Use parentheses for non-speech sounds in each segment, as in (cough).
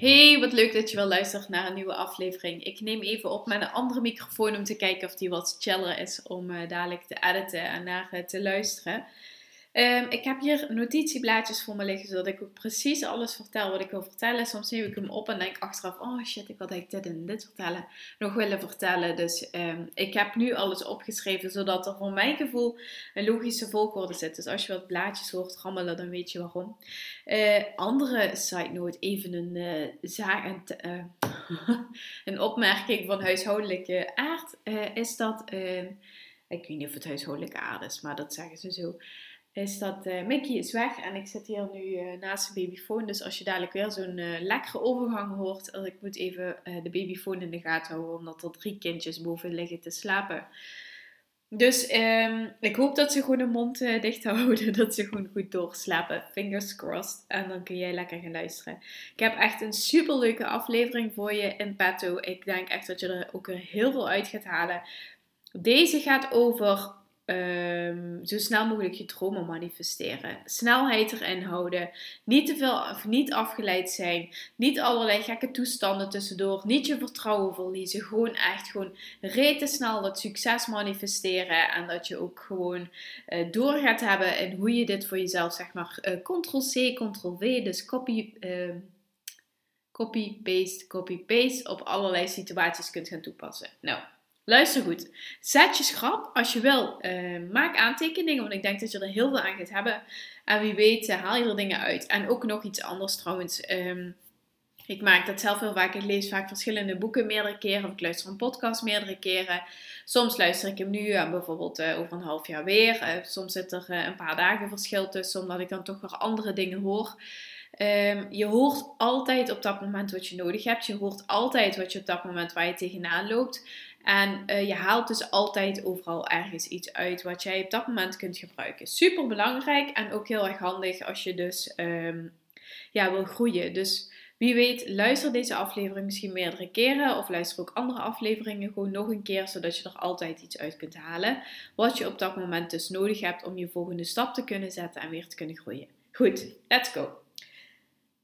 Hey, wat leuk dat je wel luistert naar een nieuwe aflevering. Ik neem even op met een andere microfoon om te kijken of die wat chiller is om uh, dadelijk te editen en naar uh, te luisteren. Um, ik heb hier notitieblaadjes voor me liggen, zodat ik ook precies alles vertel wat ik wil vertellen. Soms neem ik hem op en denk achteraf, oh shit, ik had eigenlijk dit en dit vertellen, nog willen vertellen. Dus um, ik heb nu alles opgeschreven, zodat er voor mijn gevoel een logische volgorde zit. Dus als je wat blaadjes hoort rammelen, dan weet je waarom. Uh, andere side note, even een, uh, zaak, uh, (laughs) een opmerking van huishoudelijke aard, is dat, ik weet niet of het huishoudelijke aard is, maar dat zeggen ze zo is dat uh, Mickey is weg en ik zit hier nu uh, naast de babyfoon. Dus als je dadelijk weer zo'n uh, lekkere overgang hoort, ik moet even de babyfoon in de gaten houden, omdat er drie kindjes boven liggen te slapen. Dus um, ik hoop dat ze gewoon de mond dicht houden, (laughs) dat ze gewoon goed doorslapen. Fingers crossed. En dan kun jij lekker gaan luisteren. Ik heb echt een super leuke aflevering voor je in petto. Ik denk echt dat je er ook heel veel uit gaat halen. Deze gaat over Um, zo snel mogelijk je dromen manifesteren. Snelheid erin houden. Niet te veel of niet afgeleid zijn. Niet allerlei gekke toestanden tussendoor. Niet je vertrouwen verliezen. Gewoon echt gewoon rete snel dat succes manifesteren. En dat je ook gewoon uh, door gaat hebben in hoe je dit voor jezelf zeg maar uh, Ctrl-C, Ctrl-V. Dus copy... Uh, copy, paste, copy, paste op allerlei situaties kunt gaan toepassen. Nou, Luister goed. Zet je schrap als je wil. Uh, maak aantekeningen, want ik denk dat je er heel veel aan gaat hebben. En wie weet, uh, haal je er dingen uit. En ook nog iets anders trouwens. Um, ik maak dat zelf heel vaak. Ik lees vaak verschillende boeken meerdere keren. Of ik luister een podcast meerdere keren. Soms luister ik hem nu en bijvoorbeeld uh, over een half jaar weer. soms zit er een paar dagen verschil tussen, omdat ik dan toch weer andere dingen hoor. Um, je hoort altijd op dat moment wat je nodig hebt. Je hoort altijd wat je op dat moment waar je tegenaan loopt. En uh, je haalt dus altijd overal ergens iets uit wat jij op dat moment kunt gebruiken. Super belangrijk en ook heel erg handig als je dus um, ja, wil groeien. Dus wie weet, luister deze aflevering misschien meerdere keren of luister ook andere afleveringen gewoon nog een keer, zodat je er altijd iets uit kunt halen. Wat je op dat moment dus nodig hebt om je volgende stap te kunnen zetten en weer te kunnen groeien. Goed, let's go.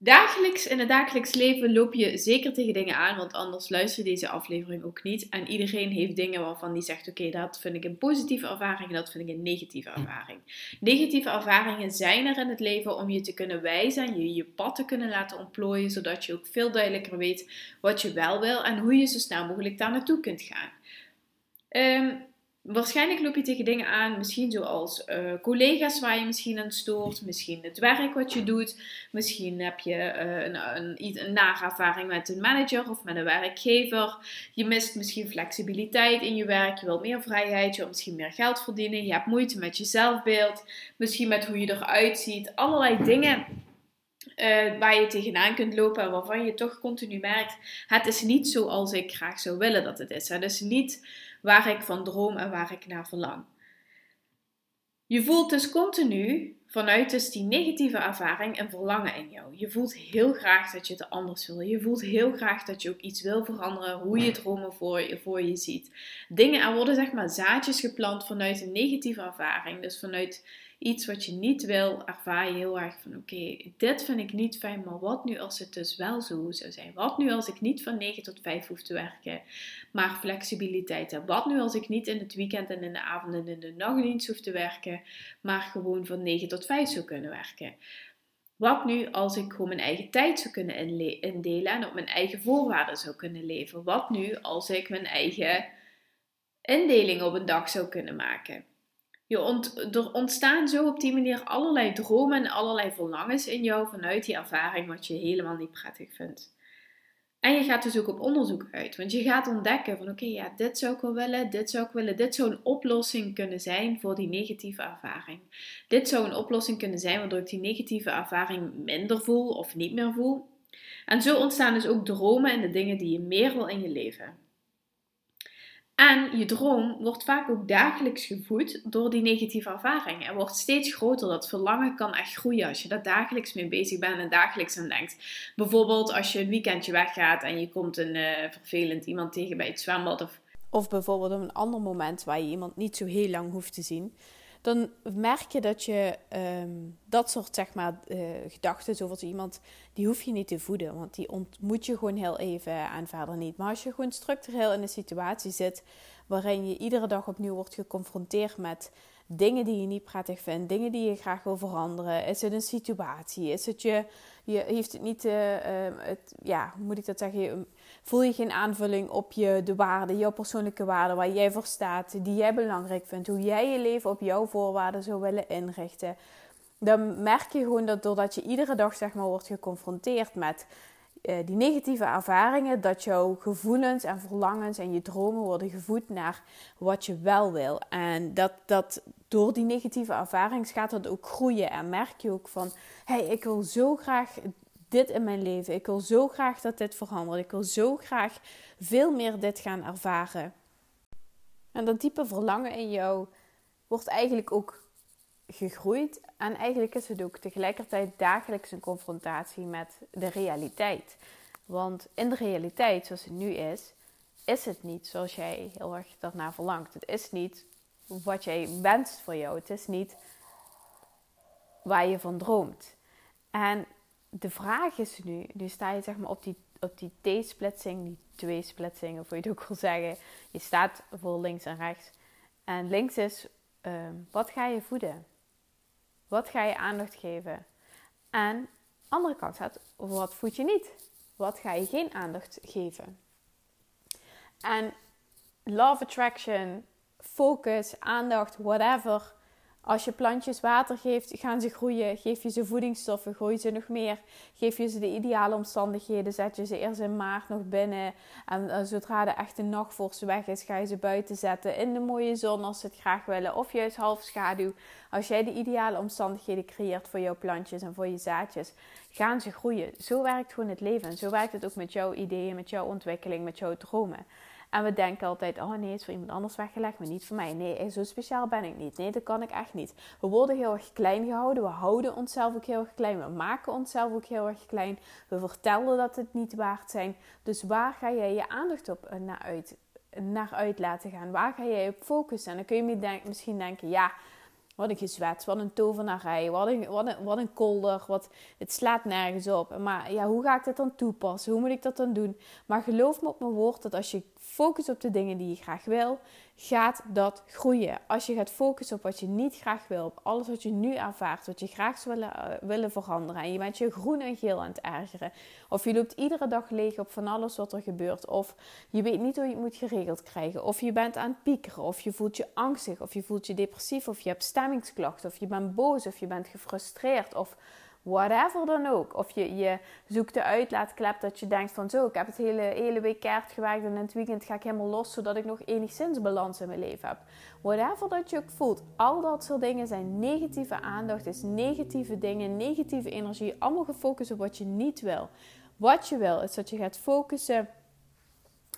Dagelijks, in het dagelijks leven loop je zeker tegen dingen aan, want anders luister je deze aflevering ook niet. En iedereen heeft dingen waarvan die zegt: Oké, dat vind ik een positieve ervaring en dat vind ik een negatieve ervaring. Negatieve ervaringen zijn er in het leven om je te kunnen wijzen en je je pad te kunnen laten ontplooien, zodat je ook veel duidelijker weet wat je wel wil en hoe je zo snel mogelijk daar naartoe kunt gaan. Um, Waarschijnlijk loop je tegen dingen aan, misschien zoals uh, collega's waar je misschien aan stoort, misschien het werk wat je doet, misschien heb je uh, een, een, een nare ervaring met een manager of met een werkgever. Je mist misschien flexibiliteit in je werk, je wilt meer vrijheid, je wilt misschien meer geld verdienen, je hebt moeite met je zelfbeeld, misschien met hoe je eruit ziet, allerlei dingen. Uh, waar je tegenaan kunt lopen en waarvan je toch continu merkt: het is niet zoals ik graag zou willen dat het is. Het is niet waar ik van droom en waar ik naar verlang. Je voelt dus continu vanuit dus die negatieve ervaring een verlangen in jou. Je voelt heel graag dat je het anders wil. Je voelt heel graag dat je ook iets wil veranderen, hoe je dromen voor je, voor je ziet. Dingen, er worden zeg maar zaadjes geplant vanuit een negatieve ervaring. Dus vanuit iets wat je niet wil, ervaar je heel erg van oké, dit vind ik niet fijn, maar wat nu als het dus wel zo zou zijn? Wat nu als ik niet van 9 tot 5 hoef te werken, maar flexibiliteit heb? Wat nu als ik niet in het weekend en in de avond en in de nachtdienst hoef te werken, maar gewoon van 9 tot 5 zou kunnen werken? Wat nu als ik gewoon mijn eigen tijd zou kunnen indelen en op mijn eigen voorwaarden zou kunnen leven? Wat nu als ik mijn eigen indeling op een dag zou kunnen maken? Je ont, er ontstaan zo op die manier allerlei dromen en allerlei verlangens in jou vanuit die ervaring wat je helemaal niet prettig vindt. En je gaat dus ook op onderzoek uit, want je gaat ontdekken van oké, ja, dit zou ik wel willen, dit zou ik willen, dit zou een oplossing kunnen zijn voor die negatieve ervaring. Dit zou een oplossing kunnen zijn waardoor ik die negatieve ervaring minder voel of niet meer voel. En zo ontstaan dus ook dromen en de dingen die je meer wil in je leven. En je droom wordt vaak ook dagelijks gevoed door die negatieve ervaring. En wordt steeds groter. Dat verlangen kan echt groeien als je daar dagelijks mee bezig bent en dagelijks aan denkt. Bijvoorbeeld als je een weekendje weggaat en je komt een uh, vervelend iemand tegen bij het zwembad. Of... of bijvoorbeeld op een ander moment waar je iemand niet zo heel lang hoeft te zien dan merk je dat je ehm, dat soort zeg maar, uh, gedachten zoals iemand, die hoef je niet te voeden. Want die ontmoet je gewoon heel even en verder niet. Maar als je gewoon structureel in een situatie zit waarin je iedere dag opnieuw wordt geconfronteerd met dingen die je niet prettig vindt, dingen die je graag wil veranderen. Is het een situatie? Is het je, je heeft het niet, uh, het, ja, hoe moet ik dat zeggen? voel je geen aanvulling op je, de waarden, jouw persoonlijke waarden, waar jij voor staat, die jij belangrijk vindt, hoe jij je leven op jouw voorwaarden zou willen inrichten. Dan merk je gewoon dat doordat je iedere dag zeg maar, wordt geconfronteerd met die negatieve ervaringen, dat jouw gevoelens en verlangens en je dromen worden gevoed naar wat je wel wil. En dat, dat door die negatieve ervaring gaat dat ook groeien. En merk je ook van, hé, hey, ik wil zo graag dit in mijn leven. Ik wil zo graag dat dit verandert. Ik wil zo graag veel meer dit gaan ervaren. En dat diepe verlangen in jou wordt eigenlijk ook gegroeid. En eigenlijk is het ook tegelijkertijd dagelijks een confrontatie met de realiteit. Want in de realiteit, zoals het nu is, is het niet zoals jij heel erg daarna verlangt. Het is niet wat jij wenst voor jou. Het is niet waar je van droomt. En de vraag is nu, nu sta je zeg maar op die, op die T-splitsing, die twee splitsingen, of hoe je het ook wil zeggen. Je staat voor links en rechts. En links is, uh, wat ga je voeden? Wat ga je aandacht geven? En andere kant staat, wat voed je niet? Wat ga je geen aandacht geven? En love attraction, focus, aandacht, whatever als je plantjes water geeft, gaan ze groeien. Geef je ze voedingsstoffen, groeien ze nog meer. Geef je ze de ideale omstandigheden, zet je ze eerst in maart nog binnen. En uh, zodra de echte nachtvorst weg is, ga je ze buiten zetten in de mooie zon als ze het graag willen. Of juist half schaduw. Als jij de ideale omstandigheden creëert voor jouw plantjes en voor je zaadjes, gaan ze groeien. Zo werkt gewoon het leven. En zo werkt het ook met jouw ideeën, met jouw ontwikkeling, met jouw dromen. En we denken altijd, oh nee, het is voor iemand anders weggelegd, maar niet voor mij. Nee, zo speciaal ben ik niet. Nee, dat kan ik echt niet. We worden heel erg klein gehouden. We houden onszelf ook heel erg klein. We maken onszelf ook heel erg klein. We vertellen dat het niet waard zijn. Dus waar ga jij je aandacht op eh, naar uit, naar uit laten gaan? Waar ga jij op focussen? En dan kun je misschien denken, ja, wat een gezwets, wat een tovenarij, wat een, wat een, wat een kolder, wat, het slaat nergens op. Maar ja, hoe ga ik dit dan toepassen? Hoe moet ik dat dan doen? Maar geloof me op mijn woord dat als je focust op de dingen die je graag wil, gaat dat groeien. Als je gaat focussen op wat je niet graag wil, op alles wat je nu ervaart, wat je graag zou willen, uh, willen veranderen, en je bent je groen en geel aan het ergeren, of je loopt iedere dag leeg op van alles wat er gebeurt, of je weet niet hoe je het moet geregeld krijgen, of je bent aan het piekeren, of je voelt je angstig, of je voelt je depressief, of je hebt stemmingsklachten, of je bent boos, of je bent gefrustreerd, of whatever dan ook. Of je, je zoekt de uitlaatklep dat je denkt van zo, ik heb het hele, hele week keert gewerkt en in het weekend ga ik helemaal los zodat ik nog enigszins balans in mijn leven heb. Whatever dat je ook voelt, al dat soort dingen zijn negatieve aandacht, is negatieve dingen, negatieve energie, allemaal gefocust op wat je niet wil. Wat je wil is dat je gaat focussen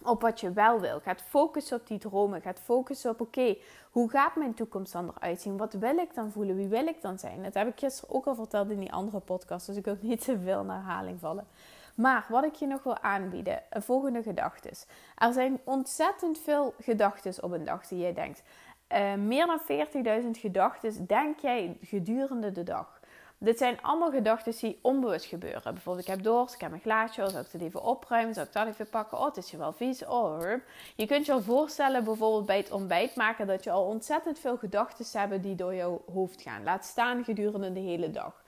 op wat je wel wil. Gaat focussen op die dromen. Gaat focussen op: oké, hoe gaat mijn toekomst dan eruit zien? Wat wil ik dan voelen? Wie wil ik dan zijn? Dat heb ik gisteren ook al verteld in die andere podcast. Dus ik wil (laughs) niet te veel naar herhaling vallen. Maar wat ik je nog wil aanbieden, volgende gedachte. Er zijn ontzettend veel gedachten op een dag die jij denkt. Uh, meer dan 40.000 gedachten denk jij gedurende de dag. Dit zijn allemaal gedachten die onbewust gebeuren. Bijvoorbeeld, ik heb dorst, ik heb een glaasje, oh, zou ik het even opruimen, zou ik dat even pakken, oh, het is je wel vies, oh. Je kunt je al voorstellen, bijvoorbeeld bij het ontbijt maken, dat je al ontzettend veel gedachten hebt die door jouw hoofd gaan. Laat staan gedurende de hele dag.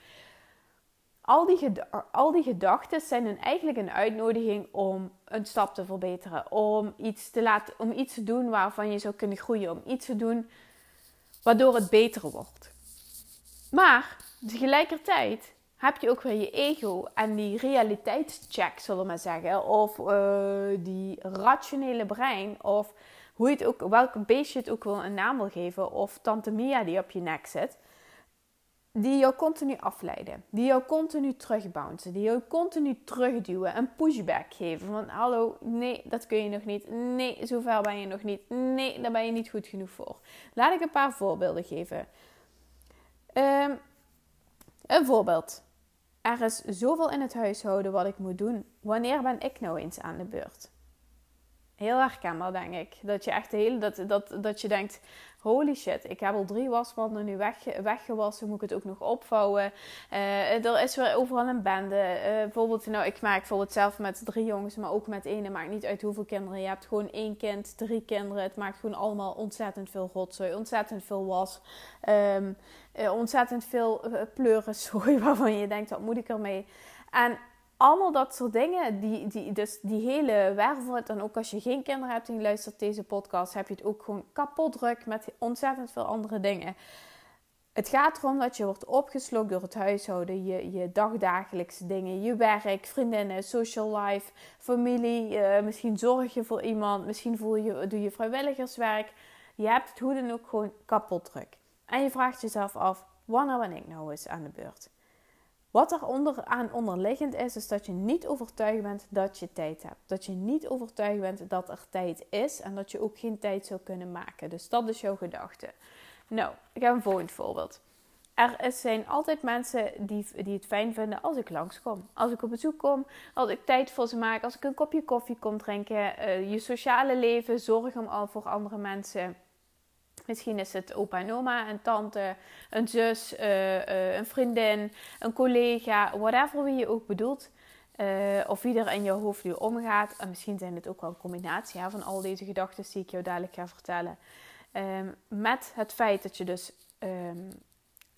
Al die, al die gedachten zijn eigenlijk een uitnodiging om een stap te verbeteren. Om iets te, laten, om iets te doen waarvan je zou kunnen groeien. Om iets te doen waardoor het beter wordt. Maar tegelijkertijd heb je ook weer je ego en die realiteitscheck, zullen we maar zeggen. Of uh, die rationele brein. Of hoe je het ook, welke beestje het ook wil een naam wil geven. Of tante Mia die op je nek zit. die jou continu afleiden, die jou continu terugbouncen, die jou continu terugduwen, een pushback geven van hallo, nee, dat kun je nog niet, nee, zover ben je nog niet, nee, daar ben je niet goed genoeg voor. Laat ik een paar voorbeelden geven. Um, een voorbeeld. Er is zoveel in het huishouden wat ik moet doen. Wanneer ben ik nou eens aan de beurt? Heel herkenbaar, denk ik. Dat je echt de hele, dat, dat, dat je denkt: holy shit, ik heb al drie wasmanden nu weg, weggewassen. Moet ik het ook nog opvouwen? Uh, er is weer overal een bende. Uh, bijvoorbeeld, nou, ik maak bijvoorbeeld zelf met drie jongens, maar ook met één. Maakt niet uit hoeveel kinderen je hebt. Gewoon één kind, drie kinderen. Het maakt gewoon allemaal ontzettend veel rotzooi, ontzettend veel was. Um, uh, ontzettend veel pleurenzooi (laughs) waarvan je denkt: wat moet ik ermee? En allemaal dat soort dingen, die, die, dus die hele wereld. En ook als je geen kinderen hebt en je luistert deze podcast, heb je het ook gewoon kapot druk met ontzettend veel andere dingen. Het gaat erom dat je wordt opgeslokt door het huishouden, je, je dagdagelijkse dingen, je werk, vriendinnen, social life, familie. Uh, misschien zorg je voor iemand, misschien doe je vrijwilligerswerk. Je hebt het hoe dan ook gewoon kapot druk. En je vraagt jezelf af, wanneer ben ik nou eens aan de beurt? Wat er aan onderliggend is, is dat je niet overtuigd bent dat je tijd hebt. Dat je niet overtuigd bent dat er tijd is en dat je ook geen tijd zou kunnen maken. Dus dat is jouw gedachte. Nou, ik heb een volgend voorbeeld. Er zijn altijd mensen die, die het fijn vinden als ik langskom. Als ik op bezoek kom, als ik tijd voor ze maak, als ik een kopje koffie kom drinken. Uh, je sociale leven, zorg om al voor andere mensen Misschien is het opa en oma, een tante, een zus, uh, uh, een vriendin, een collega, whatever wie je ook bedoelt. Uh, of wie er in je hoofd nu omgaat. En misschien zijn het ook wel een combinatie van al deze gedachten die ik jou dadelijk ga vertellen. Um, met het feit dat je dus um,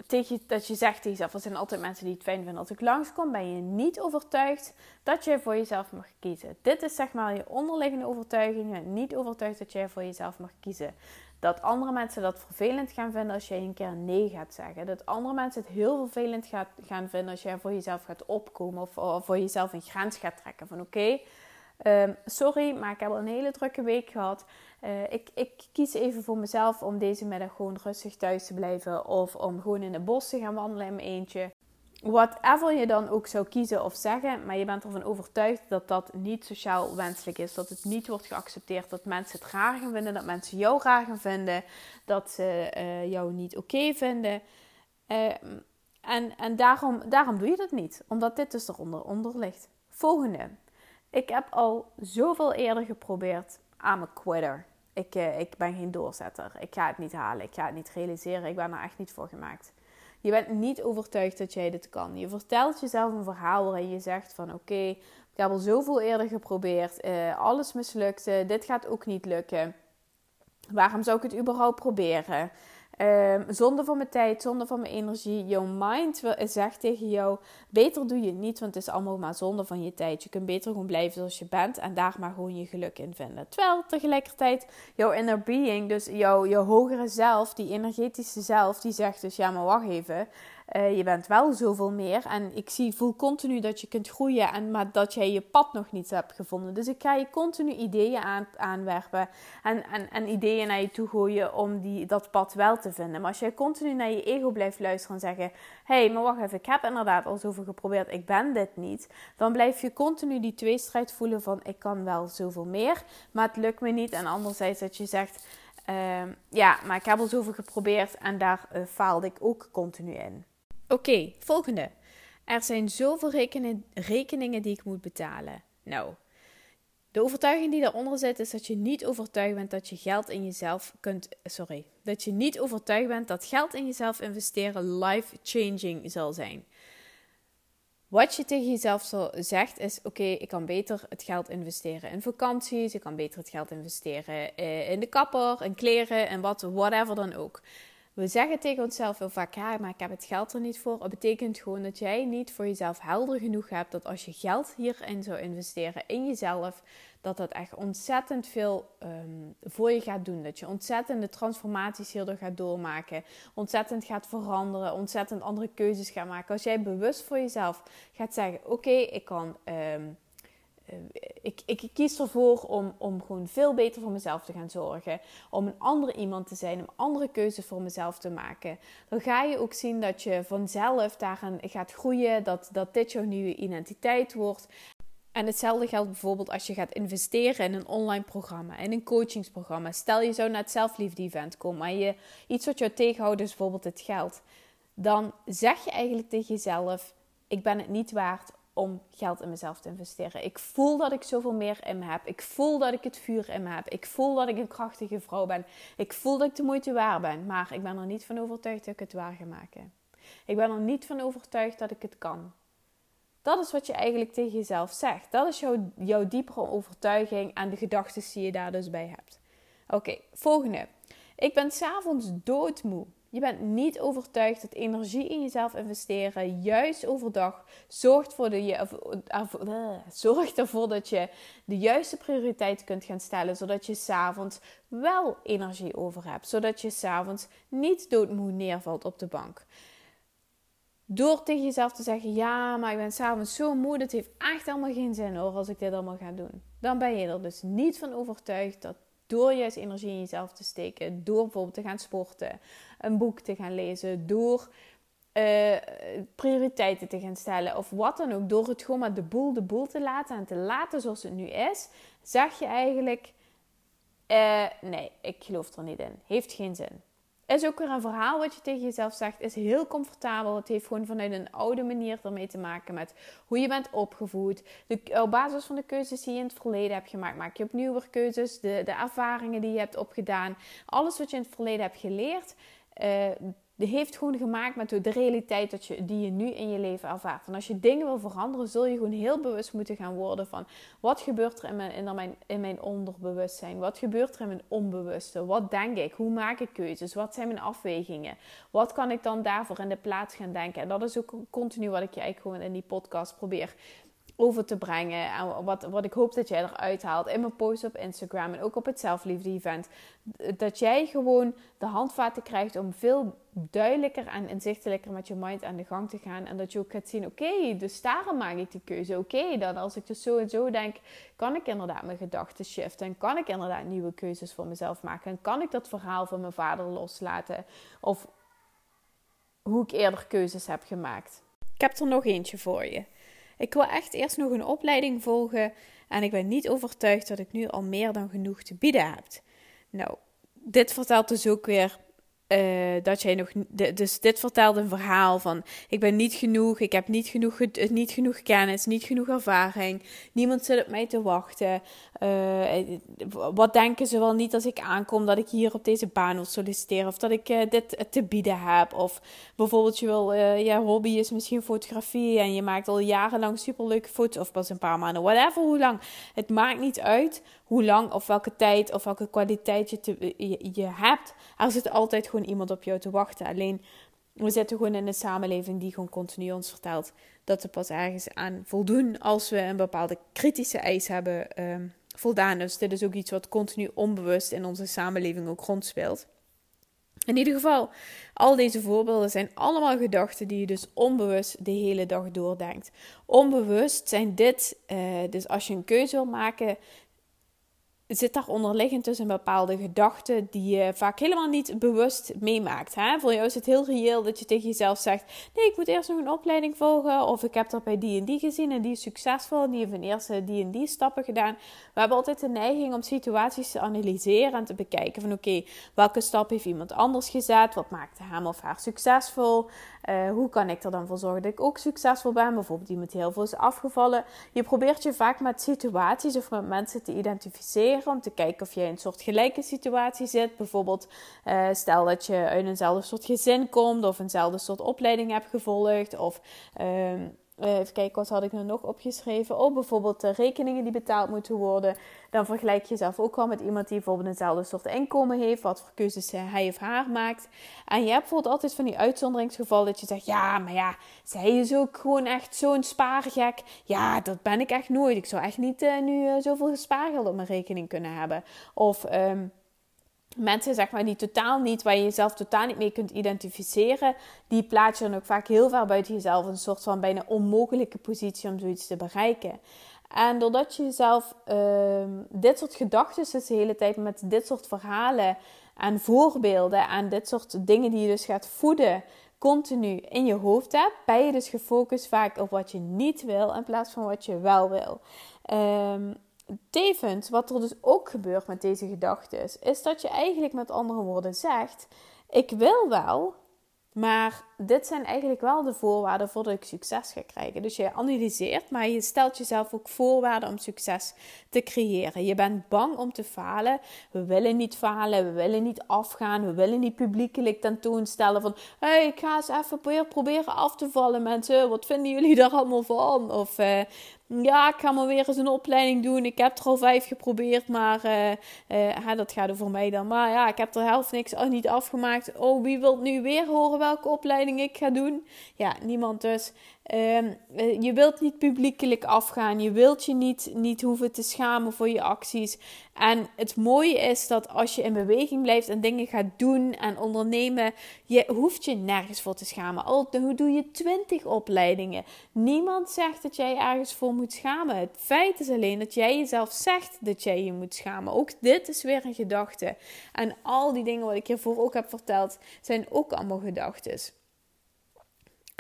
tegen, dat je zegt tegen jezelf, er zijn altijd mensen die het fijn vinden als ik langskom, ben je niet overtuigd dat je voor jezelf mag kiezen. Dit is zeg maar je onderliggende overtuiging. Niet overtuigd dat jij voor jezelf mag kiezen. Dat andere mensen dat vervelend gaan vinden als jij een keer nee gaat zeggen. Dat andere mensen het heel vervelend gaan vinden als jij voor jezelf gaat opkomen of, voor jezelf een grens gaat trekken. Van oké, ehm, sorry, maar ik heb al een hele drukke week gehad. Uh, ik, ik, kies even voor mezelf om deze middag gewoon rustig thuis te blijven. Of om gewoon in het bos te gaan wandelen in mijn eentje whatever je dan ook zou kiezen of zeggen, maar je bent ervan overtuigd dat dat niet sociaal wenselijk is. Dat het niet wordt geaccepteerd, dat mensen het raar gaan vinden, dat mensen jou raar gaan vinden, dat ze uh, jou niet oké vinden. Uh, en en daarom, daarom doe je dat niet, omdat dit dus eronder onder ligt. Volgende. Ik heb al zoveel eerder geprobeerd. I'm a quitter. Ik, uh, ik ben geen doorzetter. Ik ga het niet halen. Ik ga het niet realiseren. Ik ben er echt niet voor gemaakt. Je bent niet overtuigd dat jij dit kan. Je vertelt jezelf een verhaal waarin je zegt van oké, ik heb al zoveel eerder geprobeerd. Uh, alles mislukte. Dit gaat ook niet lukken. Waarom zou ik het überhaupt proberen? Um, zonde van mijn tijd, zonde van mijn energie. Jouw mind zegt tegen jou: beter doe je niet, want het is allemaal maar zonde van je tijd. Je kunt beter gewoon blijven zoals je bent en daar maar gewoon je geluk in vinden. Terwijl tegelijkertijd jouw inner being, dus jouw, jouw hogere zelf, die energetische zelf, die zegt dus: ja, maar wacht even. Uh, je bent wel zoveel meer. En ik zie, voel continu dat je kunt groeien, en, maar dat jij je pad nog niet hebt gevonden. Dus ik ga je continu ideeën aan, aanwerpen en, en, en ideeën naar je toe gooien om die, dat pad wel te vinden. Maar als jij continu naar je ego blijft luisteren en zeggen: hé, hey, maar wacht even, ik heb inderdaad al zoveel geprobeerd, ik ben dit niet. Dan blijf je continu die tweestrijd voelen van: ik kan wel zoveel meer, maar het lukt me niet. En anderzijds dat je zegt. Uh, ja, maar ik heb al zoveel geprobeerd en daar uh, faalde ik ook continu in. Oké, volgende. Er zijn zoveel rekeningen die ik moet betalen. Nou, de overtuiging die daaronder zit is dat je niet overtuigd bent dat je geld in jezelf kunt. Sorry. Dat je niet overtuigd bent dat geld in jezelf investeren life-changing zal zijn. Wat je tegen jezelf zo zegt is: Oké, ik kan beter het geld investeren in vakanties. Ik kan beter het geld investeren eh, in de kapper, in kleren en wat, whatever dan ook. We zeggen tegen onszelf heel vaak, ja, maar ik heb het geld er niet voor. Dat betekent gewoon dat jij niet voor jezelf helder genoeg hebt dat als je geld hierin zou investeren, in jezelf, dat dat echt ontzettend veel um, voor je gaat doen. Dat je ontzettende transformaties hierdoor gaat doormaken, ontzettend gaat veranderen, ontzettend andere keuzes gaat maken. Als jij bewust voor jezelf gaat zeggen, oké, ik kan... Um, ik, ik, ik kies ervoor om, om gewoon veel beter voor mezelf te gaan zorgen. Om een andere iemand te zijn, om andere keuzes voor mezelf te maken. Dan ga je ook zien dat je vanzelf daarin gaat groeien. Dat, dat dit jouw nieuwe identiteit wordt. En hetzelfde geldt bijvoorbeeld als je gaat investeren in een online programma, in een coachingsprogramma. Stel je zou naar het zelfliefde-event komen, maar je, iets wat jou tegenhoudt is bijvoorbeeld het geld. Dan zeg je eigenlijk tegen jezelf: Ik ben het niet waard om geld in mezelf te investeren. Ik voel dat ik zoveel meer in me heb. Ik voel dat ik het vuur in me heb. Ik voel dat ik een krachtige vrouw ben. Ik voel dat ik de moeite waar ben. Maar ik ben er niet van overtuigd dat ik het waar ga maken. Ik ben er niet van overtuigd dat ik het kan. Dat is wat je eigenlijk tegen jezelf zegt. Dat is jouw, jouw diepere overtuiging en de gedachten die je daar dus bij hebt. Oké, volgende. Ik ben s'avonds doodmoe. Je bent niet overtuigd dat energie in jezelf investeren, juist overdag, zorgt, voor de, uh, zorgt ervoor dat je de juiste prioriteiten kunt gaan stellen, zodat je s'avonds wel energie over hebt, zodat je s'avonds niet doodmoe neervalt op de bank. Door tegen jezelf te zeggen: Ja, maar ik ben s'avonds zo moe, dat heeft echt allemaal geen zin hoor als ik dit allemaal ga doen. Dan ben je er dus niet van overtuigd dat door juist energie in jezelf te steken, door bijvoorbeeld te gaan sporten, een boek te gaan lezen, door uh, prioriteiten te gaan stellen of wat dan ook, door het gewoon maar de boel de boel te laten en te laten zoals het nu is, zeg je eigenlijk: uh, Nee, ik geloof er niet in. Heeft geen zin is ook weer een verhaal wat je tegen jezelf zegt. Is heel comfortabel. Het heeft gewoon vanuit een oude manier ermee te maken met hoe je bent opgevoed. De, op basis van de keuzes die je in het verleden hebt gemaakt, maak je opnieuw weer keuzes. De, de ervaringen die je hebt opgedaan. Alles wat je in het verleden hebt geleerd. Uh, heeft gewoon gemaakt met de realiteit dat je, die je nu in je leven ervaart. En als je dingen wil veranderen, zul je gewoon heel bewust moeten gaan worden van wat gebeurt er in mijn, in mijn, in mijn onderbewustzijn? Wat gebeurt er in mijn onbewuste? Wat denk ik? Hoe maak ik keuzes? Wat zijn mijn afwegingen? Wat kan ik dan daarvoor in de plaats gaan denken? En dat is ook continu wat ik je eigenlijk gewoon in die podcast probeer over te brengen. En wat, wat ik hoop dat jij eruit haalt in mijn post op Instagram en ook op het zelfliefde-event. Dat jij gewoon de handvaten krijgt om veel duidelijker en inzichtelijker met je mind aan de gang te gaan. En dat je ook gaat zien: oké, dus daarom maak ik die keuze. Oké, dan als ik dus zo en zo denk, kan ik inderdaad mijn gedachten shiften. En kan ik inderdaad nieuwe keuzes voor mezelf maken. En kan ik dat verhaal van mijn vader loslaten. Of hoe ik eerder keuzes heb gemaakt. Ik heb er nog eentje voor je. Ik wil echt eerst nog een opleiding volgen en ik ben niet overtuigd dat ik nu al meer dan genoeg te bieden heb. Nou, dit vertelt dus ook weer uh, dat jij nog. Dus dit vertelt een verhaal van: ik ben niet genoeg, ik heb niet genoeg, niet genoeg kennis, niet genoeg ervaring. Niemand zit op mij te wachten. Uh, wat denken ze wel niet als ik aankom dat ik hier op deze baan wil solliciteren of dat ik dit te bieden heb? Of bijvoorbeeld, je wil, ja, hobby is misschien fotografie en je maakt al jarenlang superleuke foto's of pas een paar maanden, whatever, hoe lang. Het maakt niet uit hoe lang of welke tijd of welke kwaliteit je, hebt. Er zit altijd gewoon iemand op jou te wachten. Alleen we zitten gewoon in een samenleving die gewoon continu ons vertelt dat we pas ergens aan voldoen als we een bepaalde kritische eis hebben um, voldaan. Dus dit is ook iets wat continu onbewust in onze samenleving ook rondspeelt. In ieder geval, al deze voorbeelden zijn allemaal gedachten die je dus onbewust de hele dag doordenkt. Onbewust zijn dit, uh, dus als je een keuze wil maken, zit daar onderliggend dus een bepaalde gedachte die je vaak helemaal niet bewust meemaakt. Hè? Voor jou is het heel reëel dat je tegen jezelf zegt: Nee, ik moet eerst nog een opleiding volgen. Of ik heb dat bij die en die gezien en die is succesvol. En die heeft eerst die en die stappen gedaan. We hebben altijd de neiging om situaties te analyseren en te bekijken: van oké, welke stap heeft iemand anders gezet? Wat maakte hem of haar succesvol? Uh, hoe kan ik er dan voor zorgen dat ik ook succesvol ben? Bijvoorbeeld iemand die heel veel is afgevallen. Je probeert je vaak met situaties of met mensen te identificeren om te kijken of je in een soort gelijke situatie zit. Bijvoorbeeld, uh, stel dat je uit eenzelfde soort gezin komt of eenzelfde soort opleiding hebt gevolgd. Of uh, even kijken, wat had ik nou nog opgeschreven? Oh, bijvoorbeeld de rekeningen die betaald moeten worden. Dan vergelijk je jezelf ook al met iemand die bijvoorbeeld eenzelfde soort inkomen heeft. Wat voor keuzes hij of haar maakt. En je hebt bijvoorbeeld altijd van die uitzonderingsgevallen dat je zegt... Ja, maar ja, zij is ook gewoon echt zo'n spaargek. Ja, dat ben ik echt nooit. Ik zou echt niet uh, nu uh, zoveel spaargeld op mijn rekening kunnen hebben. Of... Um, mensen zeg maar, die totaal niet, waar je jezelf totaal niet mee kunt identificeren, die plaats je dan ook vaak heel ver buiten jezelf. Een soort van bijna onmogelijke positie om zoiets te bereiken. En doordat je jezelf ehm, dit soort gedachten dus de hele tijd met dit soort verhalen en voorbeelden en dit soort dingen die je dus gaat voeden, continu in je hoofd hebt, ben je dus gefocust vaak op wat je niet wil in plaats van wat je wel wil. Um, tevens, wat er dus ook gebeurt met deze gedachten, is dat je eigenlijk met andere woorden zegt: Ik wil wel, maar dit zijn eigenlijk wel de voorwaarden voordat ik succes ga krijgen. Dus je analyseert, maar je stelt jezelf ook voorwaarden om succes te creëren. Je bent bang om te falen. We willen niet falen, we willen niet afgaan, we willen niet publiekelijk tentoonstellen van: hé, hey, ik ga eens even proberen af te vallen, mensen. Wat vinden jullie daar allemaal van? Of uh, ja, ik ga maar weer eens een opleiding doen. Ik heb er al vijf geprobeerd, maar uh, uh, dat gaat er voor mij dan. Maar ja, ik heb er helft niks oh, niet afgemaakt. Oh, wie wil nu weer horen welke opleiding ik ga doen? Ja, niemand dus. Ehm, eh, je wilt niet publiekelijk afgaan. Je wilt je niet, niet hoeven te schamen voor je acties. En het mooie is dat als je in beweging blijft en dingen gaat doen en ondernemen, je hoeft je nergens voor te schamen. Al hoe doe je twintig opleidingen? Niemand zegt dat jij ergens voor moet schamen. Het feit is alleen dat jij jezelf zegt dat jij je moet schamen. Ook dit is weer een gedachte. En al die dingen wat ik hiervoor ook heb verteld, zijn ook allemaal gedachten.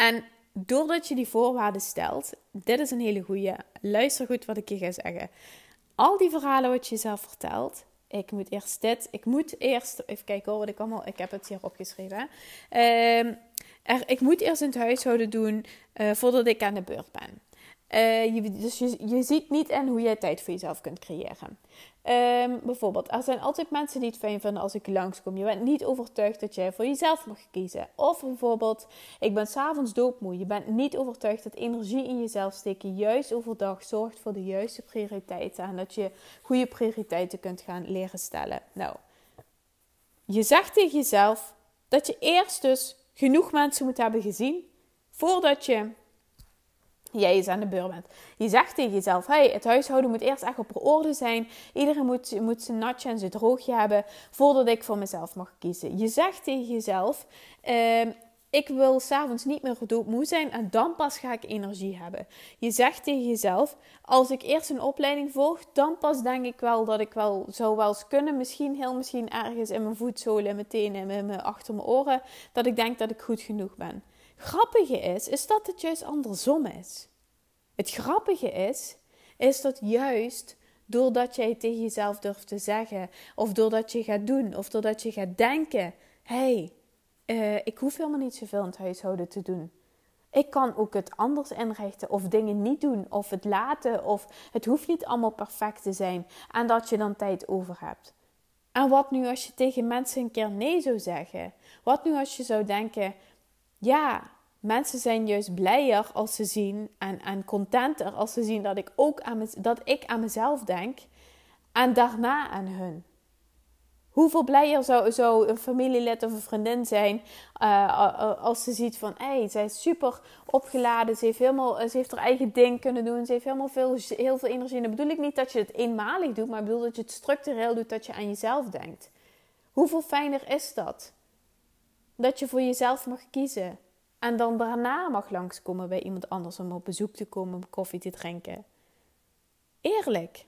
En doordat je die voorwaarden stelt, dit is een hele goede. Luister goed wat ik je ga zeggen. Al die verhalen wat je jezelf vertelt. Ik moet eerst dit. Ik moet eerst. Even kijken hoor, wat ik allemaal. Ik heb het hier opgeschreven. Er, ik moet eerst in het huishouden doen uh, voordat ik aan de beurt ben. Uh, je, dus je, je ziet niet in hoe jij tijd voor jezelf kunt creëren. Um, bijvoorbeeld, er zijn altijd mensen die het fijn vinden als ik langskom. Je bent niet overtuigd dat jij voor jezelf mag kiezen. Of bijvoorbeeld, ik ben s'avonds doodmoe. Je bent niet overtuigd dat energie in jezelf steken juist overdag zorgt voor de juiste prioriteiten. En dat je goede prioriteiten kunt gaan leren stellen. Nou, je zegt tegen jezelf dat je eerst dus genoeg mensen moet hebben gezien voordat je jij eens aan de beurt bent. Je zegt tegen jezelf: hey, het huishouden moet eerst echt op orde zijn. Iedereen moet, moet zijn natje en zijn droogje hebben voordat ik voor mezelf mag kiezen. Je zegt tegen jezelf: uh, ik wil s'avonds niet meer doodmoe zijn en dan pas ga ik energie hebben. Je zegt tegen jezelf: als ik eerst een opleiding volg, dan pas denk ik wel dat ik wel zou wel eens kunnen. Misschien heel misschien ergens in mijn voetzolen, in mijn tenen, mijn, achter mijn oren, dat ik denk dat ik goed genoeg ben grappige is, is dat het juist andersom is. Het grappige is, is dat juist doordat jij tegen jezelf durft te zeggen, of doordat je gaat doen, of doordat je gaat denken: hey, uh, ik hoef helemaal niet zoveel in het huishouden te doen. Ik kan ook het anders inrichten, of dingen niet doen, of het laten, of het hoeft niet allemaal perfect te zijn, en dat je dan tijd over hebt. En wat nu als je tegen mensen een keer nee zou zeggen? Wat nu als je zou denken: ja, mensen zijn juist blijer als ze zien en, en contenter als ze zien dat ik ook aan, dat ik aan mezelf denk en daarna aan hun. Hoeveel blijer zou, zou een familielid of een vriendin zijn uh, als ze ziet van, hey, zij is super opgeladen, ze heeft, helemaal, ze heeft haar eigen ding kunnen doen, ze heeft helemaal veel, heel veel energie. En bedoel ik niet dat je het eenmalig doet, maar ik bedoel dat je het structureel doet, dat je aan jezelf denkt. Hoeveel fijner is dat? Dat je voor jezelf mag kiezen. En dan daarna mag langskomen bij iemand anders om op bezoek te komen om koffie te drinken. Eerlijk.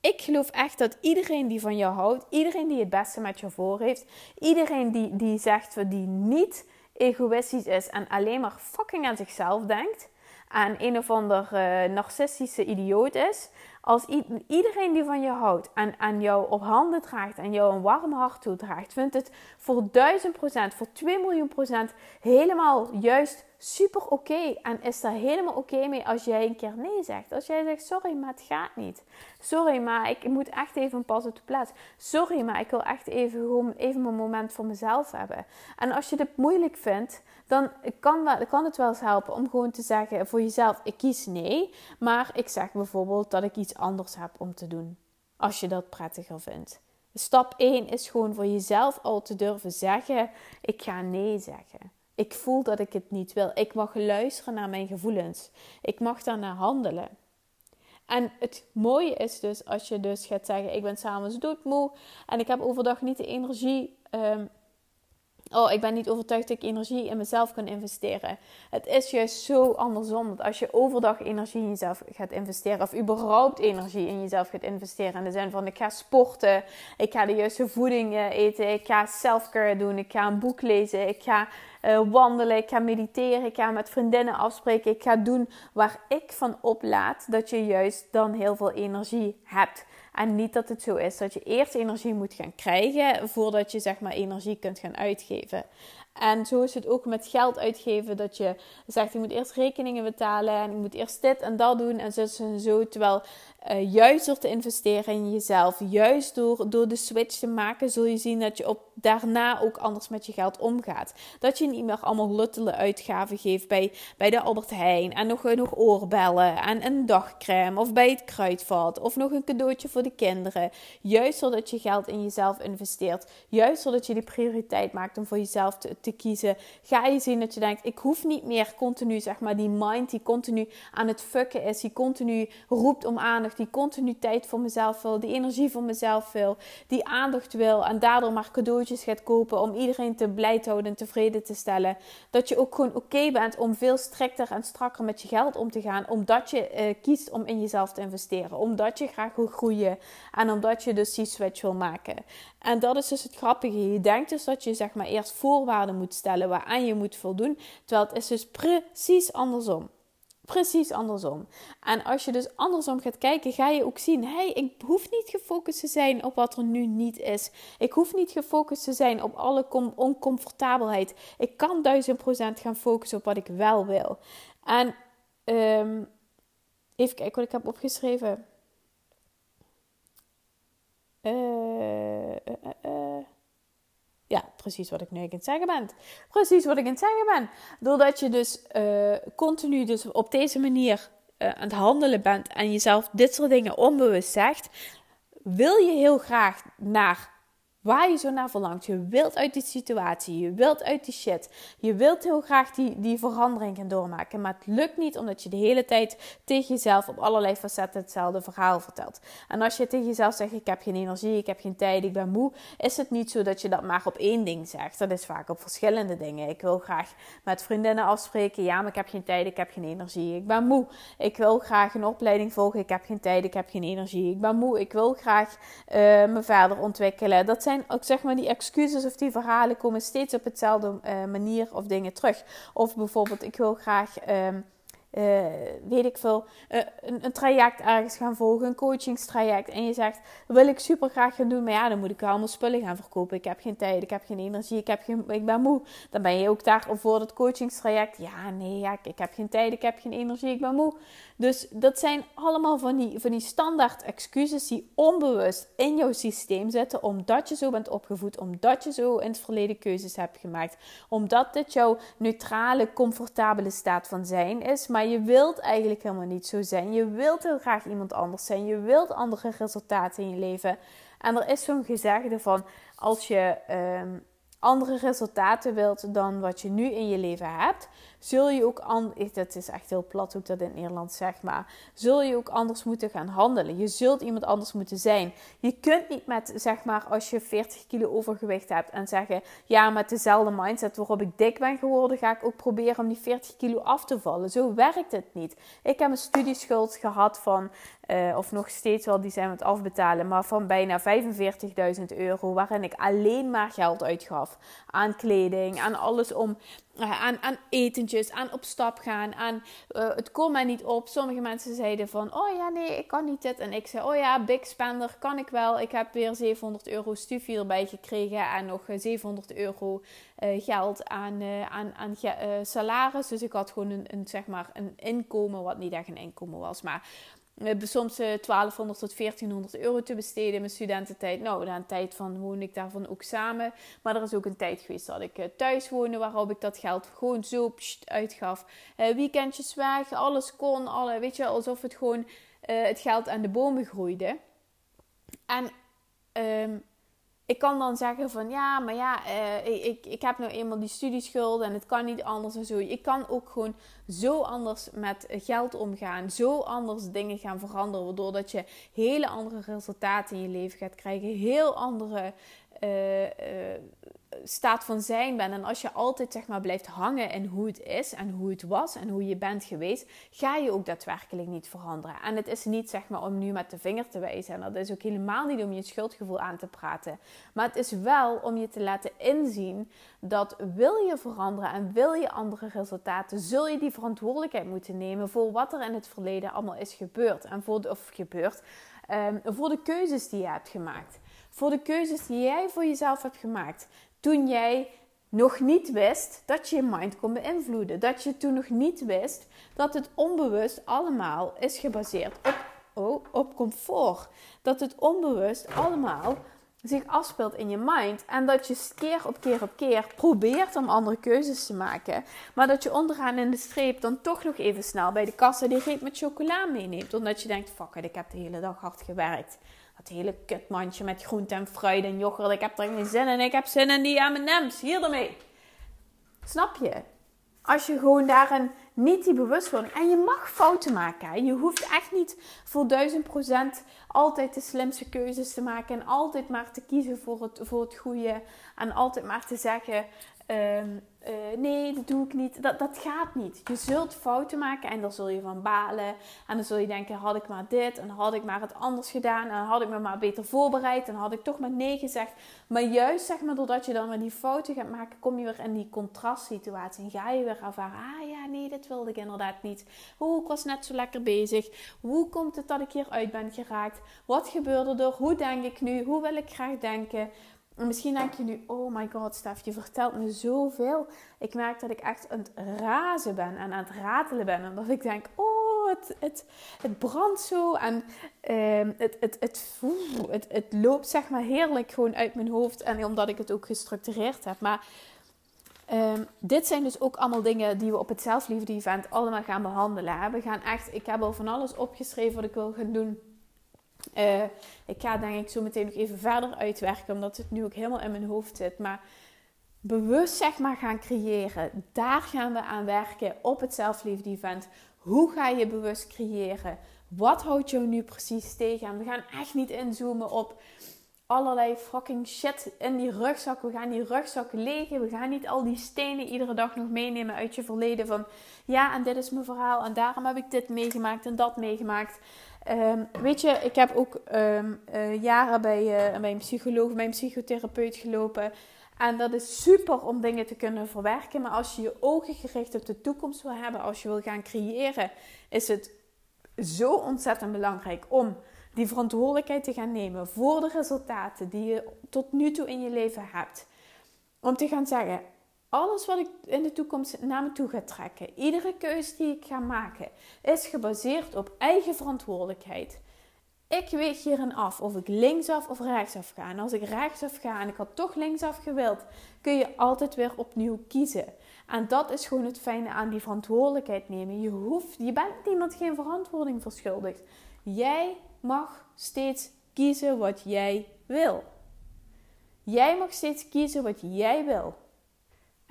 Ik geloof echt dat iedereen die van jou houdt, iedereen die het beste met je voor heeft, iedereen die, die zegt die niet egoïstisch is en alleen maar fucking aan zichzelf denkt, aan een of ander uh, narcistische idioot is, als iedereen die van je houdt en aan jou op handen draagt en jou een warm hart toedraagt, vindt het voor duizend procent, voor 2 miljoen procent helemaal juist super oké. En is daar helemaal oké mee als jij een keer nee zegt. Als jij zegt, sorry, maar het gaat niet. Sorry, maar ik moet echt even een pas op de plaats. Sorry, maar ik wil echt even, even een moment voor mezelf hebben. En als je dit moeilijk vindt, dan kan, kan het wel eens helpen om gewoon te zeggen voor jezelf, ik kies nee. Maar ik zeg bijvoorbeeld dat ik iets anders heb om te doen. Als je dat prettiger vindt. Stap 1 is gewoon voor jezelf al te durven zeggen: ik ga nee zeggen. Ik voel dat ik het niet wil. Ik mag luisteren naar mijn gevoelens. Ik mag daarna handelen. En het mooie is dus als je dus gaat zeggen: Ik ben s'avonds doodmoe en ik heb overdag niet de energie um, Oh, ik ben niet overtuigd dat ik energie in mezelf kan investeren. Het is juist zo andersom. Dat als je overdag energie in jezelf gaat investeren, of überhaupt energie in jezelf gaat investeren, in de zin van ik ga sporten, ik ga de juiste voeding eh, eten, ik ga selfcare doen, ik ga een boek lezen, ik ga uh, wandelen, ik ga mediteren, ik ga met vriendinnen afspreken, ik ga doen waar ik van oplaad, dat je juist dan heel veel energie hebt. En niet dat het zo is dat je eerst energie moet gaan krijgen voordat je zeg maar energie kunt gaan uitgeven. En zo is het ook met geld uitgeven. Dat je zegt, ik moet eerst rekeningen betalen. En ik moet eerst dit en dat doen. En zo zo. Terwijl uh, juist door te investeren in jezelf. Juist door, door de switch te maken. Zul je zien dat je op, daarna ook anders met je geld omgaat. Dat je niet meer allemaal luttele uitgaven geeft bij, bij de Albert Heijn. En nog, nog oorbellen. En een dagcrème. Of bij het kruidvat. Of nog een cadeautje voor de kinderen. Juist doordat je geld in jezelf investeert. Juist doordat je de prioriteit maakt om voor jezelf te te kiezen, ga je zien dat je denkt: ik hoef niet meer continu, zeg maar, die mind die continu aan het fucken is, die continu roept om aandacht, die continu tijd voor mezelf wil, die energie voor mezelf wil, die aandacht wil en daardoor maar cadeautjes gaat kopen om iedereen te blij te houden en tevreden te stellen. Dat je ook gewoon oké bent om veel strikter en strakker met je geld om te gaan, omdat je uh, kiest om in jezelf te investeren, omdat je graag wil groeien en omdat je dus die switch wil maken. En dat is dus het grappige. Je denkt dus dat je zeg maar eerst voorwaarden moet stellen waaraan je moet voldoen. Terwijl het is dus precies andersom. Precies andersom. En als je dus andersom gaat kijken, ga je ook zien: hé, hey, ik hoef niet gefocust te zijn op wat er nu niet is. Ik hoef niet gefocust te zijn op alle oncomfortabelheid. Ik kan duizend procent gaan focussen op wat ik wel wil. En um, even kijken wat ik heb opgeschreven. Uh, ja, precies wat ik nu aan het zeggen ben. Precies wat ik aan het zeggen ben. Doordat je dus continu dus op deze manier aan het handelen bent en jezelf dit soort dingen onbewust zegt, wil je heel graag naar Waar je zo naar verlangt. Je wilt uit die situatie. Je wilt uit die shit. Je wilt heel graag die, die verandering gaan doormaken. Maar het lukt niet omdat je de hele tijd tegen jezelf op allerlei facetten hetzelfde verhaal vertelt. En als je tegen jezelf zegt: Ik heb geen energie, ik heb geen tijd, ik ben moe. Is het niet zo dat je dat maar op één ding zegt. Dat is vaak op verschillende dingen. Ik wil graag met vriendinnen afspreken. Ja, maar ik heb geen tijd, ik heb geen energie. Ik ben moe. Ik wil graag een opleiding volgen. Ik heb geen tijd, ik heb geen energie. Ik ben moe. Ik wil graag uh, me verder ontwikkelen. Dat zijn ook zeg maar die excuses of die verhalen komen steeds op hetzelfde uh, manier of dingen terug. Of bijvoorbeeld, ik wil graag. Ehm, uh, weet ik veel, uh, een, traject ergens gaan volgen, een coachingstraject. En je zegt, wil ik super graag gaan doen, maar ja, dan moet ik allemaal spullen gaan verkopen. Ik heb geen tijd, ik heb geen energie, ik, heb ik ben moe. Dan ben je ook daar voor dat coachingstraject. Ja, nee, ja, ik, ik heb geen tijd, ik heb geen energie, ik ben moe. Dus dat zijn allemaal van die, van die standaard excuses die onbewust in jouw systeem zitten, omdat je zo bent opgevoed, omdat je zo in het verleden keuzes hebt gemaakt, omdat dit jouw neutrale, comfortabele staat van zijn is. Maar je wilt eigenlijk helemaal niet zo zijn. Je wilt heel graag iemand anders zijn. Je wilt andere resultaten in je leven. En er is zo'n gezegde van als je ehm, andere resultaten wilt dan wat je nu in je leven hebt, zul je ook dat is echt heel plat hoe ik dat in het Nederlands zeg, maar zul je ook anders moeten gaan handelen. Je zult iemand anders moeten zijn. Je kunt niet met, zeg maar, als je 40 kilo overgewicht hebt en zeggen, ja, met dezelfde mindset waarop ik dik ben geworden, ga ik ook proberen om die 40 kilo af te vallen. Zo werkt het niet. Ik heb een studieschuld gehad van, uh, of nog steeds wel, die zijn we het afbetalen, maar van bijna 45.000 euro, waarin ik alleen maar geld uitgaf aan kleding, aan alles om aan, aan etentjes, aan op stap gaan, aan uh, het kon mij niet op. Sommige mensen zeiden van, oh ja, nee, ik kan niet dit. En ik zei, oh ja, big spender, kan ik wel. Ik heb weer 700 euro stufie erbij gekregen en nog 700 euro uh, geld aan, aan, aan salaris. Dus ik had gewoon een, een, zeg maar, een inkomen, wat niet echt een inkomen was, maar soms 1200 tot 1400 euro te besteden in mijn studententijd. Nou, na een tijd van woon ik daarvan ook samen. Maar er is ook een tijd geweest dat ik eh, thuis woonde, waarop ik dat geld gewoon zo uitgaf. Uh, weekendjes weg, alles kon, alle, weet je, alsof het gewoon het geld aan de bomen groeide. En um, ik kan dan zeggen van ja, maar ja, uh, ik, ik heb nou eenmaal die studieschuld en het kan niet anders en zo. Ik kan ook gewoon zo anders met geld omgaan, zo anders dingen gaan veranderen, waardoor dat je hele andere resultaten in je leven gaat krijgen, heel andere uh, uh, staat van zijn bent en als je altijd zeg maar blijft hangen in hoe het is en hoe het was en hoe je bent geweest, ga je ook daadwerkelijk niet veranderen. En het is niet zeg maar om nu met de vinger te wijzen en dat is ook helemaal niet om je schuldgevoel aan te praten, maar het is wel om je te laten inzien dat wil je veranderen en wil je andere resultaten, zul je die verantwoordelijkheid moeten nemen voor wat er in het verleden allemaal is gebeurd en voor of gebeurd, um, voor de keuzes die je hebt gemaakt. Voor de keuzes die jij voor jezelf hebt gemaakt toen jij nog niet wist dat je je mind kon beïnvloeden. Dat je toen nog niet wist dat het onbewust allemaal is gebaseerd op, oh, op comfort. Dat het onbewust allemaal zich afspeelt in je mind. En dat je keer op keer op keer probeert om andere keuzes te maken. Maar dat je onderaan in de streep dan toch nog even snel bij de kassa die reep met chocola meeneemt. Omdat je denkt, fuck it, ik heb de hele dag hard gewerkt. Dat hele kutmandje met groente en fruit en yoghurt. Ik heb er geen zin in. Ik heb zin in die M&M's. Hier ermee. Snap je? Als je gewoon daarin niet die bewustwording... En je mag fouten maken. Je hoeft echt niet voor duizend procent altijd de slimste keuzes te maken. En altijd maar te kiezen voor het, voor het goede. En altijd maar te zeggen... Ehm, eh, nee, dat doe ik niet. Dat, dat gaat niet. Je zult fouten maken en daar zul je van balen. En dan zul je denken, had ik maar dit en had ik maar het anders gedaan. En had ik me maar beter voorbereid en had ik toch maar nee gezegd. Maar juist zeg maar, doordat je dan weer die fouten gaat maken, kom je weer in die contrastsituatie. En ga je weer ervaren, ah ja, nee, dit wilde ik inderdaad niet. Hoe, ik was net zo lekker bezig. Hoe komt het dat ik hieruit ben geraakt? Wat gebeurde er? Hoe denk ik nu? Hoe wil ik graag denken? Misschien denk je nu, oh my god, Stef, je vertelt me zoveel. Ik merk dat ik echt aan het razen ben en aan het ratelen ben. En dat ik denk, oh, het, het, het brandt zo. En uh, het, het, het, het, het loopt zeg maar heerlijk gewoon uit mijn hoofd. En omdat ik het ook gestructureerd heb. Maar um, dit zijn dus ook allemaal dingen die we op het zelfliefde event allemaal gaan behandelen. We gaan echt, ik heb al van alles opgeschreven wat ik wil gaan doen uh, ik ga denk ik zo meteen nog even verder uitwerken, omdat het nu ook helemaal in mijn hoofd zit. Maar bewust zeg maar gaan creëren, daar gaan we aan werken op het zelfliefde event. Hoe ga je bewust creëren? Wat houdt jou nu precies tegen? En we gaan echt niet inzoomen op allerlei fucking shit in die rugzak. We gaan die rugzak legen. We gaan niet al die stenen iedere dag nog meenemen uit je verleden. Van ja, en dit is mijn verhaal. En daarom heb ik dit meegemaakt en dat meegemaakt. Um, weet je, ik heb ook um, uh, jaren bij, uh, bij een psycholoog, bij een psychotherapeut gelopen. En dat is super om dingen te kunnen verwerken. Maar als je je ogen gericht op de toekomst wil hebben, als je wil gaan creëren, is het zo ontzettend belangrijk om die verantwoordelijkheid te gaan nemen voor de resultaten die je tot nu toe in je leven hebt. Om te gaan zeggen: alles wat ik in de toekomst naar me toe ga trekken, iedere keuze die ik ga maken, is gebaseerd op eigen verantwoordelijkheid. Ik weeg hierin af of ik linksaf of rechtsaf ga. En als ik rechtsaf ga en ik had toch linksaf gewild, kun je altijd weer opnieuw kiezen. En dat is gewoon het fijne aan die verantwoordelijkheid nemen. Je, hoeft, je bent niemand geen verantwoording verschuldigd. Jij mag steeds kiezen wat jij wil. Jij mag steeds kiezen wat jij wil.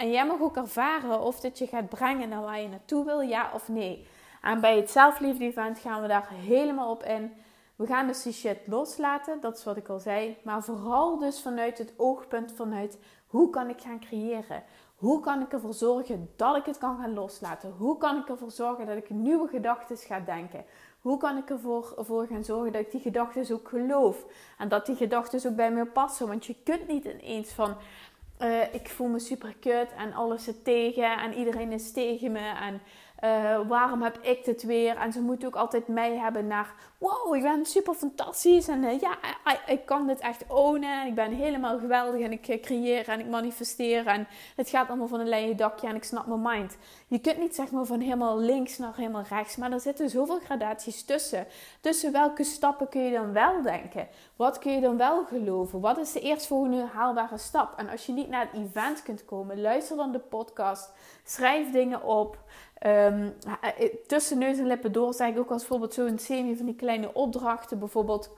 En jij mag ook ervaren of dit je gaat brengen naar waar je naartoe wil, ja of nee. En bij het zelfliefde event gaan we daar helemaal op in. We gaan dus die shit loslaten, dat is wat ik al zei. Maar vooral dus vanuit het oogpunt vanuit hoe kan ik gaan creëren? Hoe kan ik ervoor zorgen dat ik het kan gaan loslaten? Hoe kan ik ervoor zorgen dat ik nieuwe gedachten ga denken? Hoe kan ik ervoor voor gaan zorgen dat ik die gedachten ook geloof? En dat die gedachten ook bij me passen? Want je kunt niet ineens van uh, ik voel me super kut en alles zit tegen en iedereen is tegen me en uh, waarom heb ik dit weer? En ze moeten ook altijd mij hebben naar wow, ik ben super fantastisch en uh, ja, ik kan dit echt ownen en ik ben helemaal geweldig en ik creëer en ik manifesteer en het gaat allemaal van een leien dakje en ik snap mijn mind. Je kunt niet zeg maar van helemaal links naar helemaal rechts, maar er zitten zoveel gradaties tussen. Tussen welke stappen kun je dan wel denken? Wat kun je dan wel geloven? Wat is de eerstvolgende haalbare stap? En als je niet naar het event kunt komen, luister dan de podcast, schrijf dingen op. Um, tussen neus en lippen door zeg ik ook als voorbeeld zo'n semi van die kleine opdrachten. Bijvoorbeeld,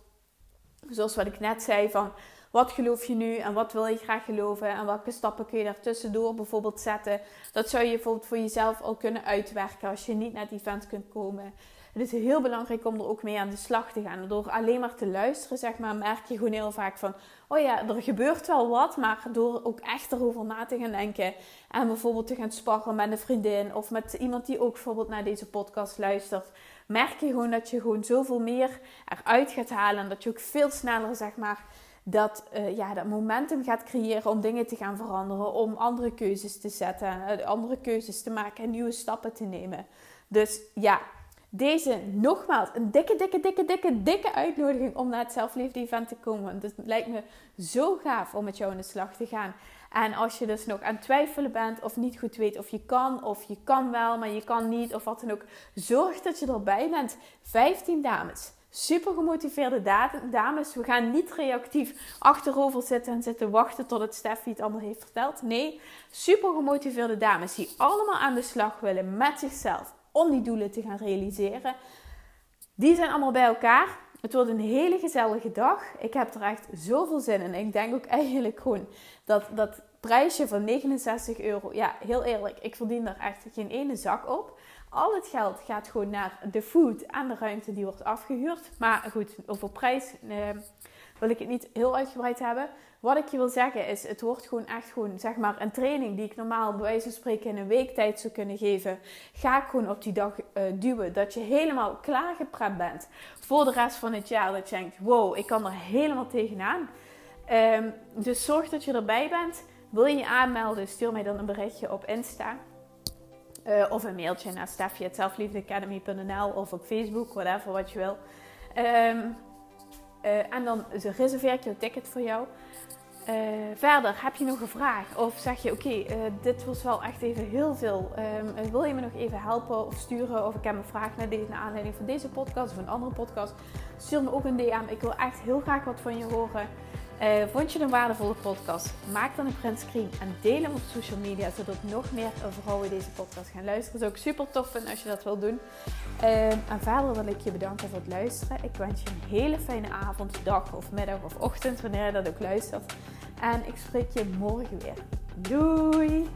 zoals wat ik net zei, van wat geloof je nu en wat wil je graag geloven en welke stappen kun je daar tussendoor bijvoorbeeld zetten. Dat zou je bijvoorbeeld voor jezelf al kunnen uitwerken als je niet naar het event kunt komen. Het is heel belangrijk om er ook mee aan de slag te gaan. Door alleen maar te luisteren, zeg maar, merk je gewoon heel vaak van... Oh ja, er gebeurt wel wat, maar door ook echt erover na te gaan denken... En bijvoorbeeld te gaan sparren met een vriendin of met iemand die ook bijvoorbeeld naar deze podcast luistert... Merk je gewoon dat je gewoon zoveel meer eruit gaat halen. En dat je ook veel sneller, zeg maar dat, uh, ja, dat momentum gaat creëren om dingen te gaan veranderen, om andere keuzes te zetten, uh, andere keuzes te maken en nieuwe stappen te nemen. Dus ja, deze nogmaals een dikke, dikke, dikke, dikke, dikke uitnodiging om naar het zelfliefde event te komen. Want het lijkt me zo gaaf om met jou aan de slag te gaan. En als je dus nog aan het twijfelen bent of niet goed weet of je kan of je kan wel, maar je kan niet of wat dan ook, zorg dat je erbij bent. 15 dames super gemotiveerde dames. We gaan niet reactief achterover zitten en zitten wachten tot het Steffi het allemaal heeft verteld. Nee, super gemotiveerde dames die allemaal aan de slag willen met zichzelf om die doelen te gaan realiseren. Die zijn allemaal bij elkaar. Het wordt een hele gezellige dag. Ik heb er echt zoveel zin in. Ik denk ook eigenlijk gewoon dat dat prijsje van 69 euro, ja, heel eerlijk, ik verdien daar echt geen ene zak op. Al het geld gaat gewoon naar de food en de ruimte die wordt afgehuurd. Maar goed, over prijs eh, wil ik het niet heel uitgebreid hebben. Wat ik je wil zeggen is, het wordt gewoon echt gewoon, zeg maar, een training die ik normaal bij wijze van spreken in een week tijd zou kunnen geven. Ga ik gewoon op die dag uh, duwen. Dat je helemaal klaargeprept bent voor de rest van het jaar. Dat je denkt, wow, ik kan er helemaal tegenaan. Um, dus zorg dat je erbij bent. Wil je je aanmelden, stuur mij dan een berichtje op Insta. Uh, of een mailtje naar steffi.selfliefdeacademy.nl of op Facebook, whatever wat je wil. Um, uh, en dan reserveer ik jouw ticket voor jou. Uh, verder, heb je nog een vraag? Of zeg je, oké, okay, dit was wel echt even heel veel. Um, wil je me nog even helpen of sturen? Of ik heb een vraag naar, deze, naar aanleiding van deze podcast of een andere podcast. Stuur me ook een DM. Ik wil echt heel graag wat van je horen. Uh, vond je een waardevolle podcast? Maak dan een printscreen en deel hem op social media, zodat nog meer vrouwen deze podcast gaan luisteren. Dat is ook super tof vinden als je dat wil doen. Uh, en verder wil ik je bedanken voor het luisteren. Ik wens je een hele fijne avond, dag of middag of ochtend, wanneer je dat ook luistert. En ik spreek je morgen weer. Doei!